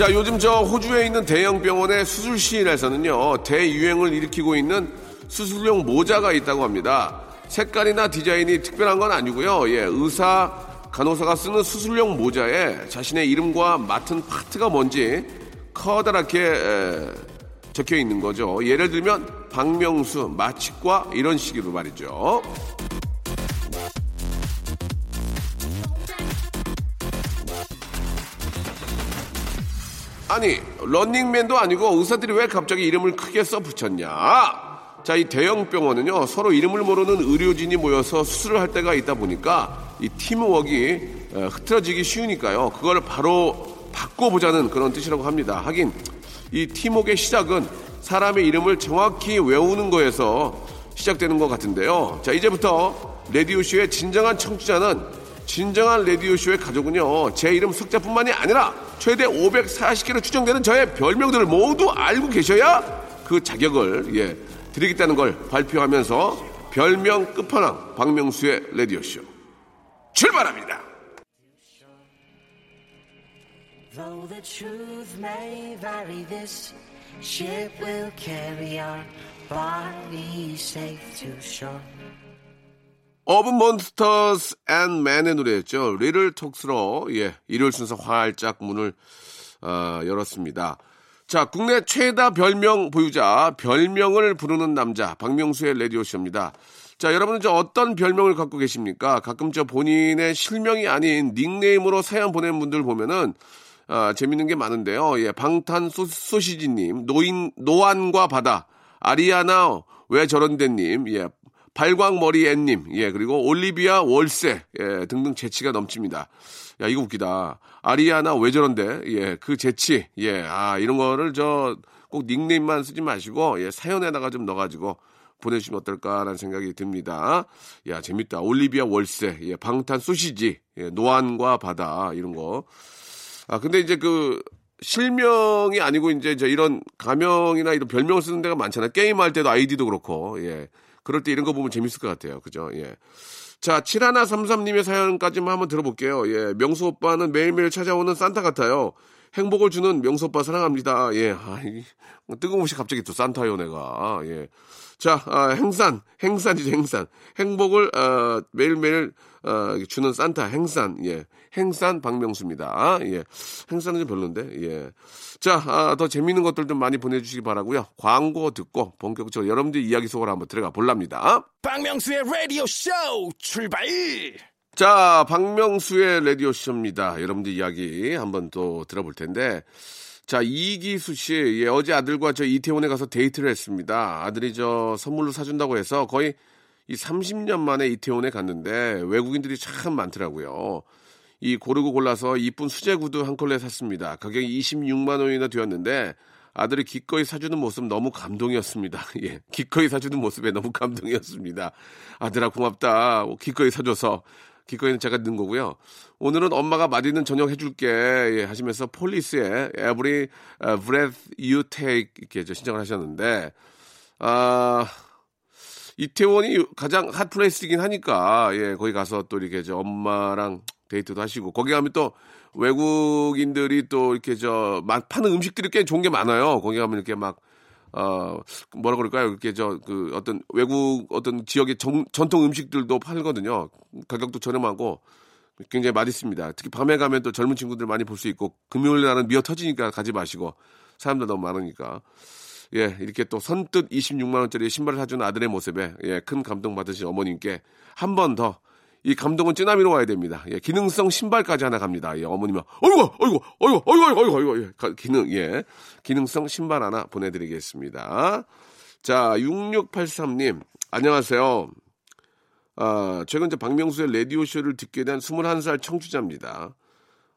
자 요즘 저 호주에 있는 대형 병원의 수술실에서는요 대유행을 일으키고 있는 수술용 모자가 있다고 합니다 색깔이나 디자인이 특별한 건 아니고요 예 의사 간호사가 쓰는 수술용 모자에 자신의 이름과 맡은 파트가 뭔지 커다랗게 에, 적혀 있는 거죠. 예를 들면 박명수, 마취과 이런 식으로 말이죠. 아니 런닝맨도 아니고 의사들이 왜 갑자기 이름을 크게 써 붙였냐? 자, 이 대형 병원은요 서로 이름을 모르는 의료진이 모여서 수술을 할 때가 있다 보니까 이 팀워크가 어, 흐트러지기 쉬우니까요. 그걸 바로 바꿔보자는 그런 뜻이라고 합니다. 하긴 이 팀워크의 시작은 사람의 이름을 정확히 외우는 거에서 시작되는 것 같은데요. 자, 이제부터 레디오쇼의 진정한 청취자는 진정한 레디오쇼의 가족은요, 제 이름 석자뿐만이 아니라 최대 540개로 추정되는 저의 별명들을 모두 알고 계셔야 그 자격을, 예, 드리겠다는 걸 발표하면서 별명 끝판왕 박명수의 레디오쇼. 출발합니다! Of Monsters and Men의 노래였죠. Little Talks로 예 일요일 순서 활짝 문을 어, 열었습니다. 자 국내 최다 별명 보유자 별명을 부르는 남자 박명수의 라디오 쇼입니다. 자 여러분은 저 어떤 별명을 갖고 계십니까? 가끔 저 본인의 실명이 아닌 닉네임으로 사연 보낸 분들 보면은 아, 재밌는 게 많은데요. 예, 방탄 소, 소시지님, 노인, 노안과 바다, 아리아나 왜 저런데님, 예, 발광머리 앤님, 예, 그리고 올리비아 월세, 예, 등등 재치가 넘칩니다. 야, 이거 웃기다. 아리아나 왜 저런데, 예, 그 재치, 예, 아, 이런 거를 저 꼭 닉네임만 쓰지 마시고, 예, 사연에다가 좀 넣어가지고 보내주시면 어떨까라는 생각이 듭니다. 야, 재밌다. 올리비아 월세, 예, 방탄 소시지, 예, 노안과 바다, 이런 거. 아, 근데 이제 그, 실명이 아니고 이제 저 이런 가명이나 이런 별명을 쓰는 데가 많잖아요. 게임할 때도 아이디도 그렇고, 예. 그럴 때 이런 거 보면 재밌을 것 같아요. 그죠? 예. 자, 7133님의 사연까지만 한번 들어볼게요. 예. 명수 오빠는 매일매일 찾아오는 산타 같아요. 행복을 주는 명수 오빠 사랑합니다. 예. 아, 뜬금없이 갑자기 또 산타요, 내가. 예. 자, 아, 행산, 행산이죠, 행산. 행복을, 어, 매일매일, 어, 주는 산타, 행산, 예. 행산 박명수입니다. 예. 행산은 좀 별론데, 예. 자, 아, 더 재밌는 것들 좀 많이 보내주시기 바라고요 광고 듣고 본격적으로 여러분들 이야기 속으로 한번 들어가 볼랍니다. 박명수의 라디오 쇼 출발! 자, 박명수의 라디오 쇼입니다. 여러분들 이야기 한번 또 들어볼 텐데. 자, 이기수 씨, 예, 어제 아들과 저 이태원에 가서 데이트를 했습니다. 아들이 저 선물로 사준다고 해서 거의 이 30년 만에 이태원에 갔는데 외국인들이 참 많더라고요. 이 고르고 골라서 이쁜 수제 구두 한 컬레 샀습니다. 가격이 26만 원이나 되었는데 아들이 기꺼이 사주는 모습 너무 감동이었습니다. 예, 기꺼이 사주는 모습에 너무 감동이었습니다. 아들아 고맙다. 뭐 기꺼이 사줘서 기꺼이는 제가 넣은 거고요. 오늘은 엄마가 맛있는 저녁 해줄게 예, 하시면서 폴리스의 Every Breath You Take 이렇게 저 신청을 하셨는데 아 이태원이 가장 핫 플레이스이긴 하니까 예 거기 가서 또 이렇게 저 엄마랑 데이트도 하시고 거기 가면 또 외국인들이 또 이렇게 저 파는 음식들이 꽤 좋은 게 많아요. 거기 가면 이렇게 막 어, 뭐라 그럴까요? 이렇게 저, 그, 어떤 외국, 어떤 지역의 정, 전통 음식들도 팔거든요. 가격도 저렴하고 굉장히 맛있습니다. 특히 밤에 가면 또 젊은 친구들 많이 볼 수 있고 금요일 날은 미어 터지니까 가지 마시고 사람들 너무 많으니까. 예, 이렇게 또 선뜻 26만원짜리 신발을 사준 아들의 모습에 예, 큰 감동 받으신 어머님께 한 번 더 이 감동은 찌나미로 와야 됩니다. 예, 기능성 신발까지 하나 갑니다. 예, 어머님은, 어이구, 어이구, 어이구, 어이구, 어이구, 어이구, 예, 가- 기능, 예, 기능성 신발 하나 보내드리겠습니다. 자, 6683님, 안녕하세요. 아, 최근 저 박명수의 라디오쇼를 듣게 된 21살 청취자입니다.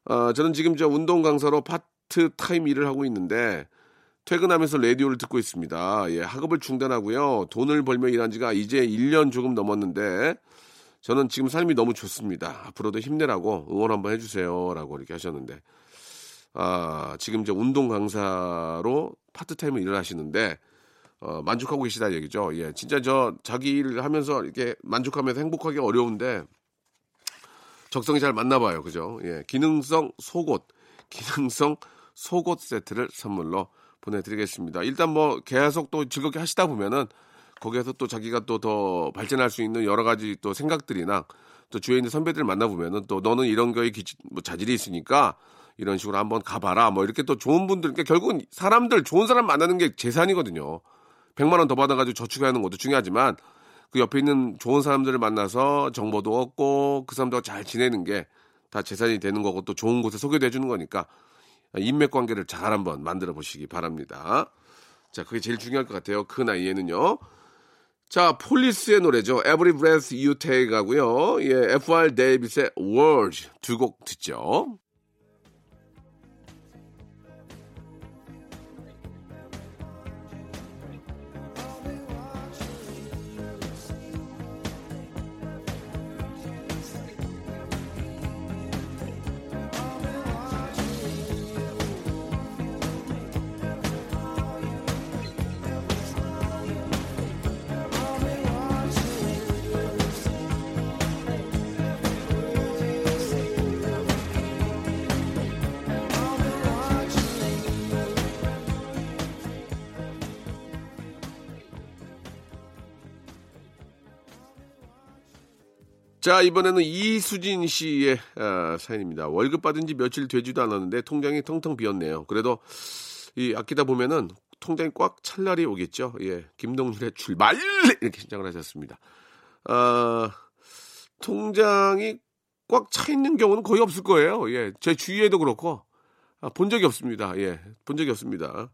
아, 저는 지금 저 운동 강사로 파, 파트타임 일을 하고 있는데 퇴근하면서 라디오를 듣고 있습니다. 예, 학업을 중단하고요. 돈을 벌며 일한 지가 이제 1년 조금 넘었는데 저는 지금 삶이 너무 좋습니다. 앞으로도 힘내라고 응원 한번 해주세요. 라고 이렇게 하셨는데, 아, 지금 이제 운동 강사로 파트타임을 일을 하시는데, 어, 만족하고 계시다 얘기죠. 예, 진짜 저 자기 일을 하면서 이렇게 만족하면서 행복하기 어려운데, 적성이 잘 맞나 봐요. 그죠? 예, 기능성 속옷, 기능성 속옷 세트를 선물로 보내드리겠습니다. 일단 뭐 계속 또 즐겁게 하시다 보면은 거기에서 또 자기가 또 더 발전할 수 있는 여러 가지 또 생각들이나 또 주위에 있는 선배들 만나보면은 또 너는 이런 거에 기치, 뭐 자질이 있으니까 이런 식으로 한번 가봐라. 뭐 이렇게 또 좋은 분들, 그러니까 결국은 사람들, 좋은 사람 만나는 게 재산이거든요. 100만 원 더 받아가지고 저축하는 것도 중요하지만 그 옆에 있는 좋은 사람들을 만나서 정보도 얻고 그 사람들과 잘 지내는 게 다 재산이 되는 거고 또 좋은 곳에 소개도 해주는 거니까 인맥 관계를 잘 한번 만들어 보시기 바랍니다. 자, 그게 제일 중요할 것 같아요. 그 나이에는요. 자, 폴리스의 노래죠. Every Breath You Take 하고요. 예, FR 데이빗의 Words 두 곡 듣죠. 자, 이번에는 이수진 씨의 아, 사연입니다. 월급 받은 지 며칠 되지도 않았는데 통장이 텅텅 비었네요. 그래도 이 아끼다 보면은 통장이 꽉 찰 날이 오겠죠. 예. 김동률의 출발! 이렇게 신청을 하셨습니다. 아, 통장이 꽉 차 있는 경우는 거의 없을 거예요. 예. 제 주위에도 그렇고, 아, 본 적이 없습니다. 예. 본 적이 없습니다.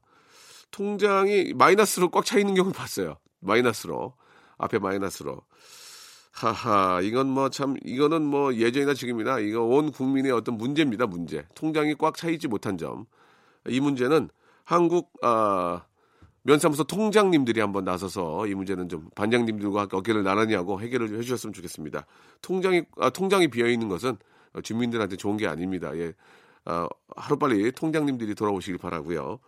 통장이 마이너스로 꽉 차 있는 경우는 봤어요. 마이너스로. 앞에 마이너스로. 하하, 이건 뭐 참, 이거는 뭐 예전이나 지금이나 이거 온 국민의 어떤 문제입니다, 문제. 통장이 꽉 차 있지 못한 점. 이 문제는 한국, 아, 면사무소 통장님들이 한번 나서서 이 문제는 좀 반장님들과 어깨를 나란히 하고 해결을 해주셨으면 좋겠습니다. 통장이, 아, 통장이 비어 있는 것은 주민들한테 좋은 게 아닙니다. 예. 아, 하루빨리 통장님들이 돌아오시길 바라고요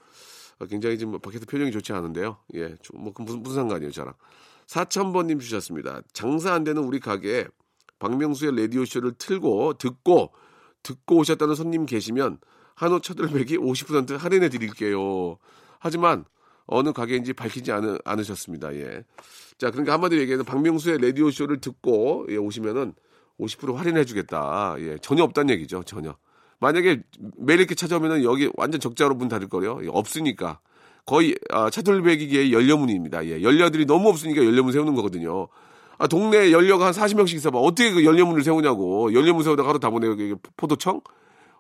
아, 굉장히 지금 밖에서 표정이 좋지 않은데요. 예, 뭐, 무슨, 무슨 상관이에요, 저랑. 4천번님 주셨습니다. 장사 안 되는 우리 가게에 박명수의 라디오쇼를 틀고 듣고 듣고 오셨다는 손님 계시면 한우 차돌백이 50% 할인해 드릴게요. 하지만 어느 가게인지 밝히지 않으, 않으셨습니다. 예. 자, 그러니까 한마디로 얘기해서 박명수의 라디오쇼를 듣고 예, 오시면은 50% 할인해 주겠다. 예, 전혀 없다는 얘기죠. 전혀. 만약에 매일 이렇게 찾아오면은 여기 완전 적자로 문 닫을 거요. 예, 없으니까. 거의 아, 차돌배기계의 연료문입니다. 예, 연료들이 너무 없으니까 연료문 세우는 거거든요. 아, 동네에 연료가 한 40명씩 있어봐. 어떻게 그 연료문을 세우냐고. 연료문 세우다가 하루 다 보내요. 포도청?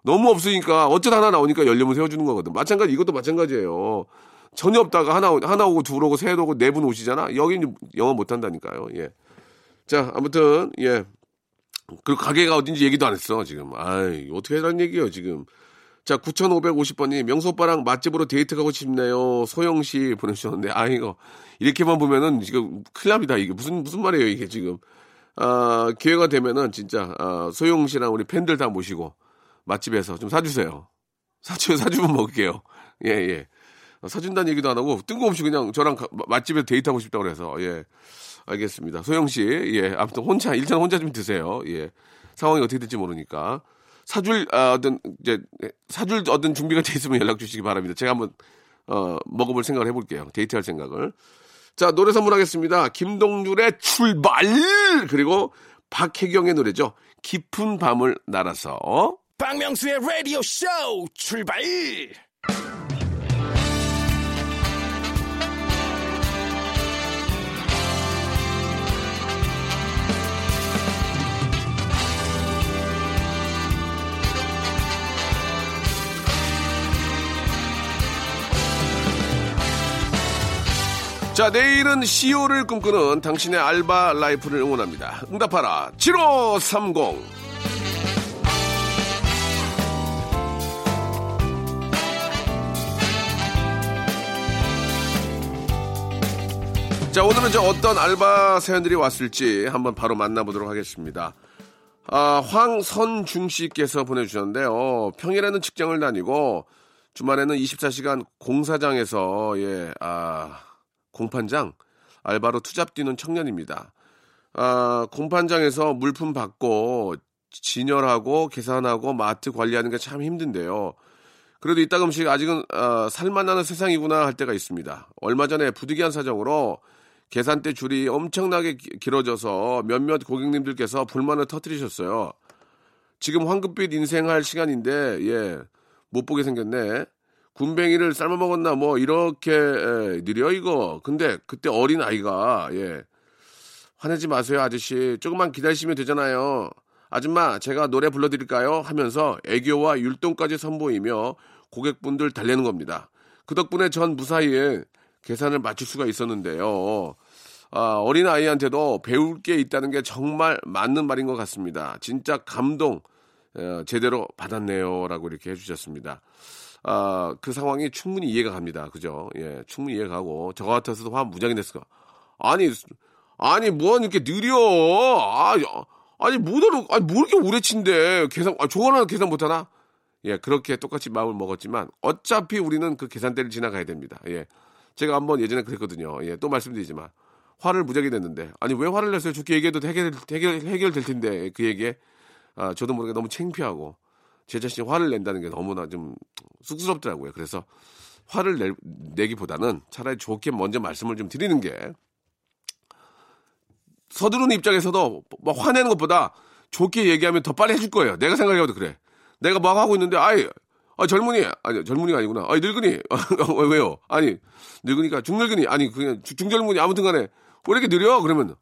너무 없으니까 어쩌다 하나 나오니까 연료문 세워주는 거거든. 마찬가지, 이것도 마찬가지예요. 전혀 없다가 하나, 하나 오고 둘 오고 셋 오고 네 분 오시잖아. 여기는 영어 못 한다니까요. 예. 자, 아무튼, 예. 그 가게가 어딘지 얘기도 안 했어, 지금. 아이, 어떻게 해라는 얘기예요, 지금. 자, 9,550번이 명소 오빠랑 맛집으로 데이트 가고 싶네요. 소영 씨 보내주셨는데, 아, 이거, 이렇게만 보면은 지금 큰일 납니다. 이게 무슨, 무슨 말이에요, 이게 지금. 아, 기회가 되면은 진짜, 아, 소영 씨랑 우리 팬들 다 모시고 맛집에서 좀 사주세요. 사주, 사주면 먹을게요. 예, 예. 사준다는 얘기도 안 하고 뜬금없이 그냥 저랑 가, 맛집에서 데이트하고 싶다고 그래서, 예. 알겠습니다. 소영 씨, 예. 아무튼 혼자, 일단 혼자 좀 드세요. 예. 상황이 어떻게 될지 모르니까. 사줄 아, 어떤 이제 사줄 어떤 준비가 돼 있으면 연락 주시기 바랍니다. 제가 한번 어, 먹어볼 생각을 해볼게요. 데이트할 생각을. 자 노래 선물하겠습니다. 김동률의 출발 그리고 박혜경의 노래죠. 깊은 밤을 날아서. 박명수의 라디오 쇼 출발! 자, 내일은 CEO를 꿈꾸는 당신의 알바 라이프를 응원합니다. 응답하라, 7530! 자, 오늘은 저 어떤 알바 사연들이 왔을지 한번 바로 만나보도록 하겠습니다. 아, 황선중 씨께서 보내주셨는데요. 평일에는 직장을 다니고 주말에는 24시간 공사장에서, 예, 아, 공판장 알바로 투잡 뛰는 청년입니다. 아, 공판장에서 물품 받고 진열하고 계산하고 마트 관리하는 게 참 힘든데요. 그래도 이따금씩 아직은 아, 살만하는 세상이구나 할 때가 있습니다. 얼마 전에 부득이한 사정으로 계산대 줄이 엄청나게 기- 길어져서 몇몇 고객님들께서 불만을 터뜨리셨어요. 지금 황급빛 인생 할 시간인데 예, 못 보게 생겼네. 군뱅이를 삶아 먹었나 뭐 이렇게 에, 느려 이거. 근데 그때 어린 아이가 예. 화내지 마세요 아저씨. 조금만 기다리시면 되잖아요. 아줌마 제가 노래 불러드릴까요? 하면서 애교와 율동까지 선보이며 고객분들 달래는 겁니다. 그 덕분에 전 무사히에 계산을 맞출 수가 있었는데요. 아, 어린 아이한테도 배울 게 있다는 게 정말 맞는 말인 것 같습니다. 진짜 감동 어, 제대로 받았네요라고 이렇게 해주셨습니다. 아, 그 상황이 충분히 이해가 갑니다. 그죠? 예, 충분히 이해가 가고 저 같아서도 화 무장이 됐을 거. 아니, 아니 뭐 이렇게 느려? 아, 야, 아니 뭐더러, 아니 뭐 이렇게 오래 친데 계산, 아, 저거는 계산 못 하나? 예, 그렇게 똑같이 마음을 먹었지만 어차피 우리는 그 계산대를 지나가야 됩니다. 예, 제가 한번 예전에 그랬거든요. 예, 또 말씀드리지만 화를 무작위 냈는데 아니 왜 화를 냈어요? 좋게 얘기해도 해결 해결 해결될 텐데 그 얘기에 아, 저도 모르게 너무 창피하고 제 자신이 화를 낸다는 게 너무나 좀 쑥스럽더라고요. 그래서 화를 내, 내기보다는 차라리 좋게 먼저 말씀을 좀 드리는 게 서두르는 입장에서도 뭐 화내는 것보다 좋게 얘기하면 더 빨리 해줄 거예요. 내가 생각해도 그래. 내가 막 하고 있는데 아이 아, 젊은이 아니 젊은이가 아니구나. 아니 늙은이 왜요? 아니 늙으니까 중늙은이 아니 그냥 중- 중젊은이 아무튼간에 왜 이렇게 느려? 그러면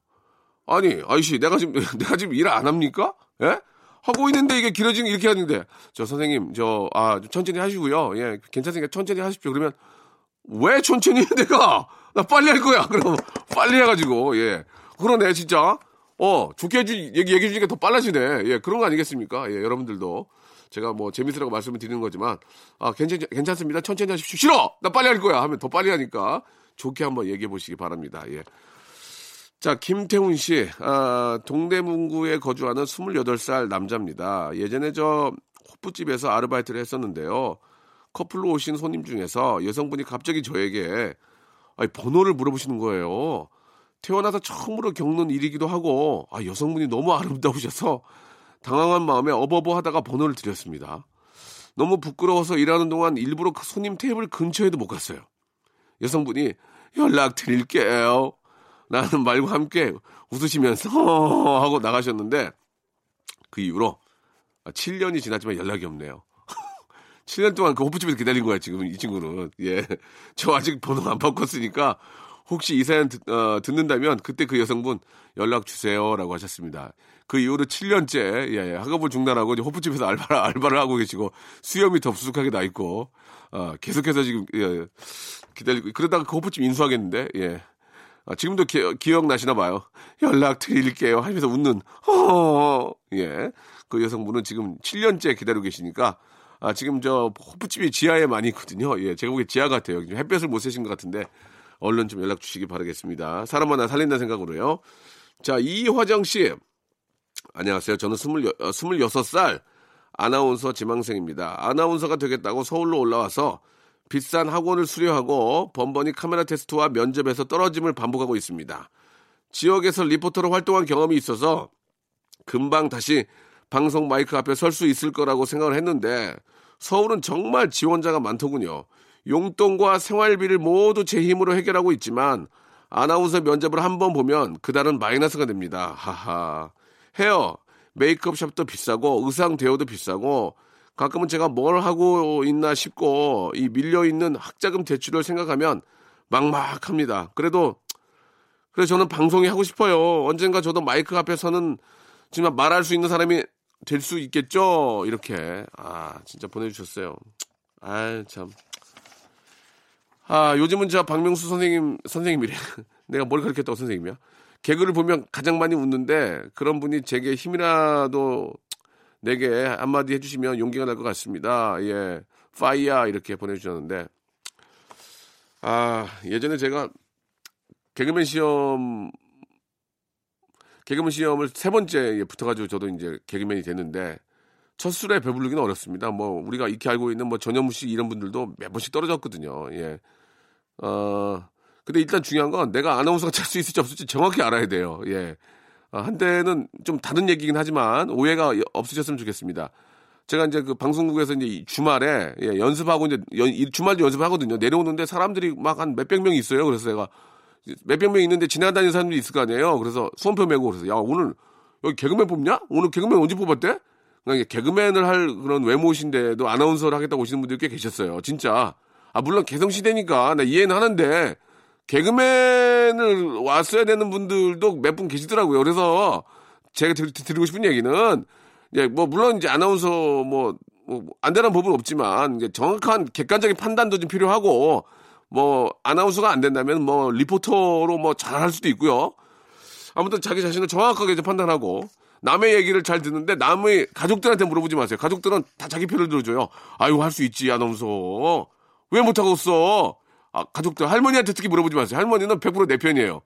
아니 아저씨 내가 지금 내가 지금 일 안 합니까? 예? 하고 있는데 이게 길어지는 이렇게 하는데 저 선생님 저 아 천천히 하시고요. 예 괜찮으니까 천천히 하십시오. 그러면 왜 천천히 해 내가 나 빨리 할 거야. 그럼 빨리 해가지고 예 그러네 진짜 어 좋게 해주 얘기 얘기해 주니까 더 빨라지네. 예 그런 거 아니겠습니까? 예 여러분들도 제가 뭐 재밌으라고 말씀을 드리는 거지만 아 괜찮 괜찮습니다. 천천히 하십시오. 싫어 나 빨리 할 거야 하면 더 빨리 하니까 좋게 한번 얘기해 보시기 바랍니다. 예. 자, 김태훈 씨, 아, 동대문구에 거주하는 28살 남자입니다. 예전에 저 호프집에서 아르바이트를 했었는데요. 커플로 오신 손님 중에서 여성분이 갑자기 저에게 아니, 번호를 물어보시는 거예요. 태어나서 처음으로 겪는 일이기도 하고, 아, 여성분이 너무 아름다우셔서 당황한 마음에 어버버 하다가 번호를 드렸습니다. 너무 부끄러워서 일하는 동안 일부러 그 손님 테이블 근처에도 못 갔어요. 여성분이 연락 드릴게요. 라는 말과 함께 웃으시면서 하고 나가셨는데 그 이후로 7년이 지났지만 연락이 없네요. 7년 동안 그 호프집에서 기다린 거야 지금 이 친구는. 예, 저 아직 번호 안 바꿨으니까 혹시 이 사연 듣, 어, 듣는다면 그때 그 여성분 연락 주세요라고 하셨습니다. 그 이후로 7년째 예, 예, 학업을 중단하고 이제 호프집에서 알바를, 알바를 하고 계시고 수염이 덥수룩하게 나 있고 어, 계속해서 지금 예, 기다리고 그러다가 그 호프집 인수하겠는데 예. 아, 지금도 기, 억 나시나 봐요. 연락 드릴게요. 하면서 웃는, 허 예. 그 여성분은 지금 7년째 기다리고 계시니까, 아, 지금 저, 호프집이 지하에 많이 있거든요. 예. 제가 보기에 지하 같아요. 햇볕을 못 쐬신 것 같은데, 얼른 좀 연락 주시기 바라겠습니다. 사람 하나 살린다는 생각으로요. 자, 이화정 씨. 안녕하세요. 저는 20, 26살 아나운서 지망생입니다. 아나운서가 되겠다고 서울로 올라와서 비싼 학원을 수료하고 번번이 카메라 테스트와 면접에서 떨어짐을 반복하고 있습니다. 지역에서 리포터로 활동한 경험이 있어서 금방 다시 방송 마이크 앞에 설 수 있을 거라고 생각을 했는데 서울은 정말 지원자가 많더군요. 용돈과 생활비를 모두 제 힘으로 해결하고 있지만 아나운서 면접을 한 번 보면 그달은 마이너스가 됩니다. 하하. 헤어, 메이크업 샵도 비싸고 의상 대여도 비싸고 가끔은 제가 뭘 하고 있나 싶고 이 밀려 있는 학자금 대출을 생각하면 막막합니다. 그래도 그래서 저는 방송이 하고 싶어요. 언젠가 저도 마이크 앞에 서는 정말 말할 수 있는 사람이 될 수 있겠죠. 이렇게 아 진짜 보내주셨어요. 아 참. 아 요즘은 저 박명수 선생님 선생님이래. 내가 뭘 가르쳤다고 선생님이야? 개그를 보면 가장 많이 웃는데 그런 분이 제게 힘이라도 내게 한마디 해주시면 용기가 날 것 같습니다. 예. 파이야 이렇게 보내주셨는데 아 예전에 제가 개그맨 시험 개그맨 시험을 세 번째에 붙어가지고 저도 이제 개그맨이 됐는데 첫 술에 배부르기는 어렵습니다. 뭐 우리가 익히 알고 있는 뭐 전현무 씨 이런 분들도 몇 번씩 떨어졌거든요. 예. 어 근데 일단 중요한 건 내가 아나운서가 찰 수 있을지 없을지 정확히 알아야 돼요. 예. 아, 한때는 좀 다른 얘기긴 하지만 오해가 없으셨으면 좋겠습니다. 제가 이제 그 방송국에서 이제 주말에 예, 연습하고 이제 연, 주말도 연습하거든요. 내려오는데 사람들이 막 한 몇백 명 있어요. 그래서 제가 몇백 명 있는데 지나다니는 사람들이 있을 거 아니에요. 그래서 수험표 메고 그래서 야 오늘 여기 개그맨 뽑냐? 오늘 개그맨 언제 뽑았대? 그러니까 개그맨을 할 그런 외모신데도 아나운서를 하겠다고 오시는 분들이 꽤 계셨어요. 진짜. 아 물론 개성 시대니까 나 이해는 하는데 개그맨을 왔어야 되는 분들도 몇 분 계시더라고요. 그래서 제가 드리고 싶은 얘기는 예, 뭐 물론 이제 아나운서 뭐, 뭐 안 되는 법은 없지만 이제 정확한 객관적인 판단도 좀 필요하고 뭐 아나운서가 안 된다면 뭐 리포터로 뭐 잘할 수도 있고요. 아무튼 자기 자신을 정확하게 좀 판단하고 남의 얘기를 잘 듣는데 남의 가족들한테 물어보지 마세요. 가족들은 다 자기 편을 들어줘요. 아유 할 수 있지 아나운서 왜 못하고 있어? 아, 가족들 할머니한테 특히 물어보지 마세요. 할머니는 100%내 편이에요.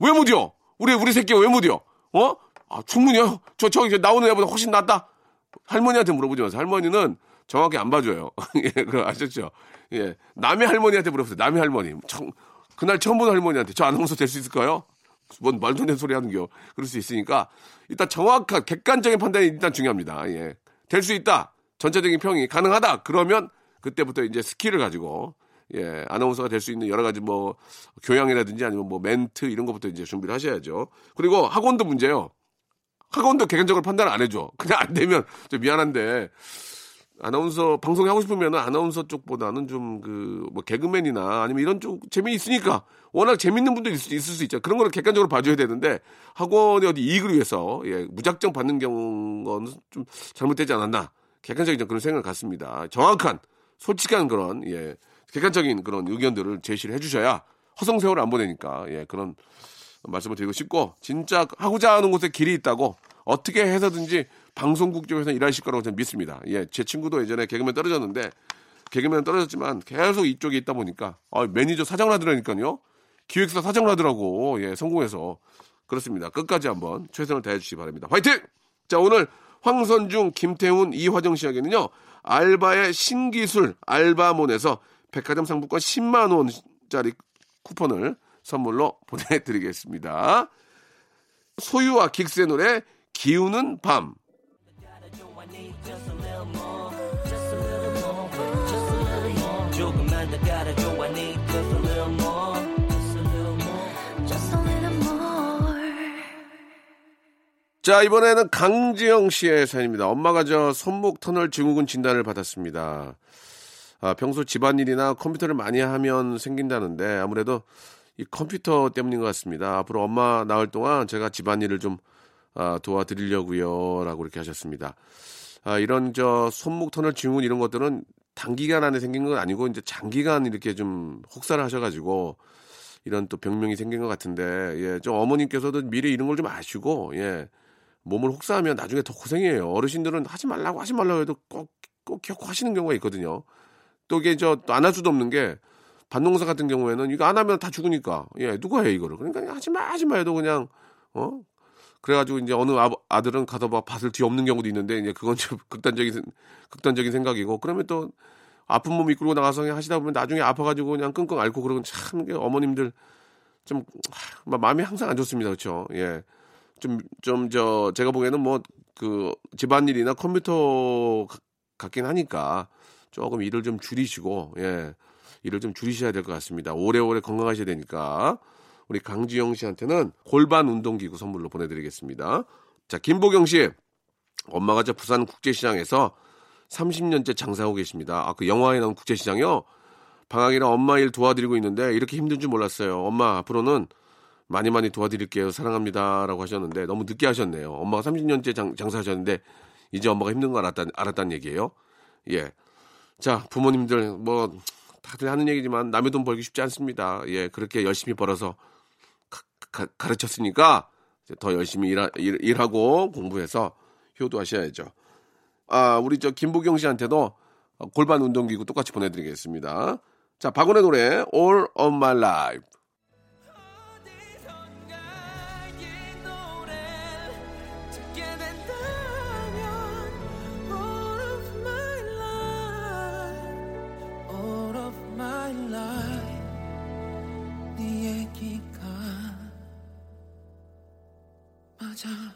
왜 못이요? 우리 우리 새끼가 왜 못이요? 어? 아, 충분히요? 저, 저, 저 나오는 애보다 훨씬 낫다? 할머니한테 물어보지 마세요. 할머니는 정확히 안 봐줘요. 예, 그 아셨죠? 예. 남의 할머니한테 물어보세요. 남의 할머니. 청, 그날 처음 본 할머니한테 저 아나운서 될 수 있을까요? 뭔 말도 안 되는 소리 하는겨. 그럴 수 있으니까 일단 정확한 객관적인 판단이 일단 중요합니다. 예. 될 수 있다. 전체적인 평이 가능하다. 그러면 그때부터 이제 스킬을 가지고 예, 아나운서가 될 수 있는 여러 가지 뭐 교양이라든지 아니면 뭐 멘트 이런 것부터 이제 준비를 하셔야죠. 그리고 학원도 문제요. 학원도 객관적으로 판단 안 해줘. 그냥 안 되면 좀 미안한데 아나운서 방송에 하고 싶으면 아나운서 쪽보다는 좀 그 뭐 개그맨이나 아니면 이런 쪽 재미 있으니까 워낙 재밌는 분들 있을, 있을 수 있죠. 그런 거를 객관적으로 봐줘야 되는데 학원이 어디 이익을 위해서 예, 무작정 받는 경우는 좀 잘못되지 않았나 객관적인 그런 생각을 갖습니다. 정확한 솔직한 그런 예 객관적인 그런 의견들을 제시를 해주셔야 허송세월을 안 보내니까 예 그런 말씀을 드리고 싶고 진짜 하고자 하는 곳에 길이 있다고 어떻게 해서든지 방송국 쪽에서 일하실 거라고 저는 믿습니다. 예, 제 친구도 예전에 개그맨 떨어졌는데 개그맨 떨어졌지만 계속 이쪽에 있다 보니까 아, 매니저 사장을 하더라니까요. 기획사 사장을 하더라고. 예, 성공해서 그렇습니다. 끝까지 한번 최선을 다해 주시기 바랍니다. 화이팅! 자, 오늘 황선중, 김태훈, 이화정 씨에게는요. 알바의 신기술 알바몬에서 백화점 상품권 10만 원짜리 쿠폰을 선물로 보내드리겠습니다. 소유와 긱스의 노래 기우는 밤. 자, 이번에는 강지영 씨의 사연입니다. 엄마가 저 손목 터널 증후군 진단을 받았습니다. 아, 평소 집안일이나 컴퓨터를 많이 하면 생긴다는데 아무래도 이 컴퓨터 때문인 것 같습니다. 앞으로 엄마 나을 동안 제가 집안일을 좀 아, 도와드리려고요. 라고 이렇게 하셨습니다. 아, 이런 저 손목 터널 증후군 이런 것들은 단기간 안에 생긴 건 아니고 이제 장기간 이렇게 좀 혹사를 하셔가지고 이런 또 병명이 생긴 것 같은데 예, 좀 어머님께서도 미리 이런 걸 좀 아시고 예, 몸을 혹사하면 나중에 더 고생이에요. 어르신들은 하지 말라고 하지 말라고 해도 꼭, 꼭 기억 하시는 경우가 있거든요. 또 이게 저 안 할 수도 없는 게 반농사 같은 경우에는 이거 안 하면 다 죽으니까. 예 누가 해 이거를? 그러니까 하지 마 하지 마 해도 그냥 어? 그래가지고 이제 어느 아, 들은 가서 막 밭을 뒤엎는 경우도 있는데 이제 그건 좀 극단적인 극단적인 생각이고. 그러면 또 아픈 몸 이끌고 나가서 하시다 보면 나중에 아파가지고 그냥 끙끙 앓고 그러면 참 어머님들 좀 하, 마음이 항상 안 좋습니다. 그렇죠? 예. 좀 좀 저 제가 보기에는 뭐 그 집안일이나 컴퓨터 같긴 하니까 조금 일을 좀 줄이시고 예 일을 좀 줄이셔야 될 것 같습니다. 오래오래 건강하셔야 되니까 우리 강지영 씨한테는 골반 운동기구 선물로 보내드리겠습니다. 자 김보경 씨 엄마가 저 부산 국제시장에서 30년째 장사하고 계십니다. 아 그 영화에 나온 국제시장이요. 방학이라 엄마 일 도와드리고 있는데 이렇게 힘든 줄 몰랐어요. 엄마 앞으로는 많이 많이 도와드릴게요. 사랑합니다라고 하셨는데 너무 늦게 하셨네요. 엄마가 30년째 장, 장사하셨는데 이제 엄마가 힘든 거 알았다, 알았다는 얘기예요. 예. 자, 부모님들 뭐 다들 하는 얘기지만 남의 돈 벌기 쉽지 않습니다. 예, 그렇게 열심히 벌어서 가, 가 르쳤으니까 더 열심히 일하, 일, 하고 공부해서 효도하셔야죠. 아, 우리 저 김보경 씨한테도 골반 운동기구 똑같이 보내드리겠습니다. 자, 박원의 노래 All of My Life. Time.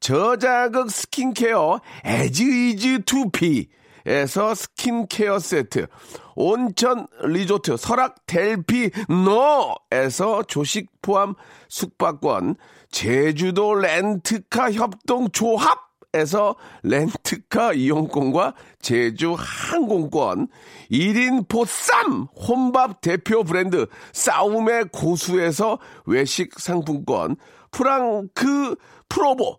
저자극 스킨케어 에즈이즈 투비에서 스킨케어 세트, 온천 리조트 설악 델피 노에서 조식 포함 숙박권, 제주도 렌트카 협동 조합 에서 렌트카 이용권과 제주 항공권, 1인 보쌈 혼밥 대표 브랜드 싸움의 고수에서 외식 상품권, 프랑크 프로보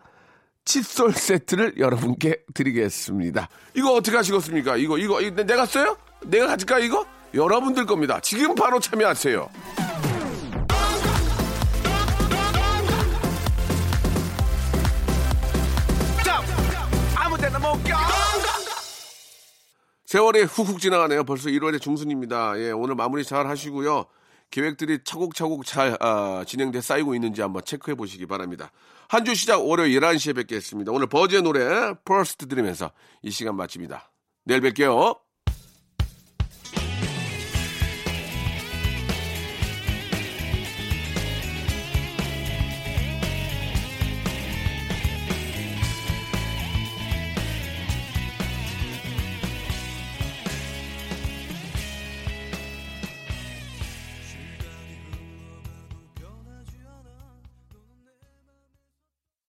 칫솔 세트를 여러분께 드리겠습니다. 이거 어떻게 하시겠습니까? 이거, 이거, 이거 내가 써요? 내가 가질까, 이거? 여러분들 겁니다. 지금 바로 참여하세요. 세월이 훅훅 지나가네요. 벌써 1월의 중순입니다. 예, 오늘 마무리 잘 하시고요. 계획들이 차곡차곡 잘 아, 진행돼 쌓이고 있는지 한번 체크해 보시기 바랍니다. 한 주 시작 월요일 11시에 뵙겠습니다. 오늘 버즈의 노래 First 들으면서 이 시간 마칩니다. 내일 뵐게요.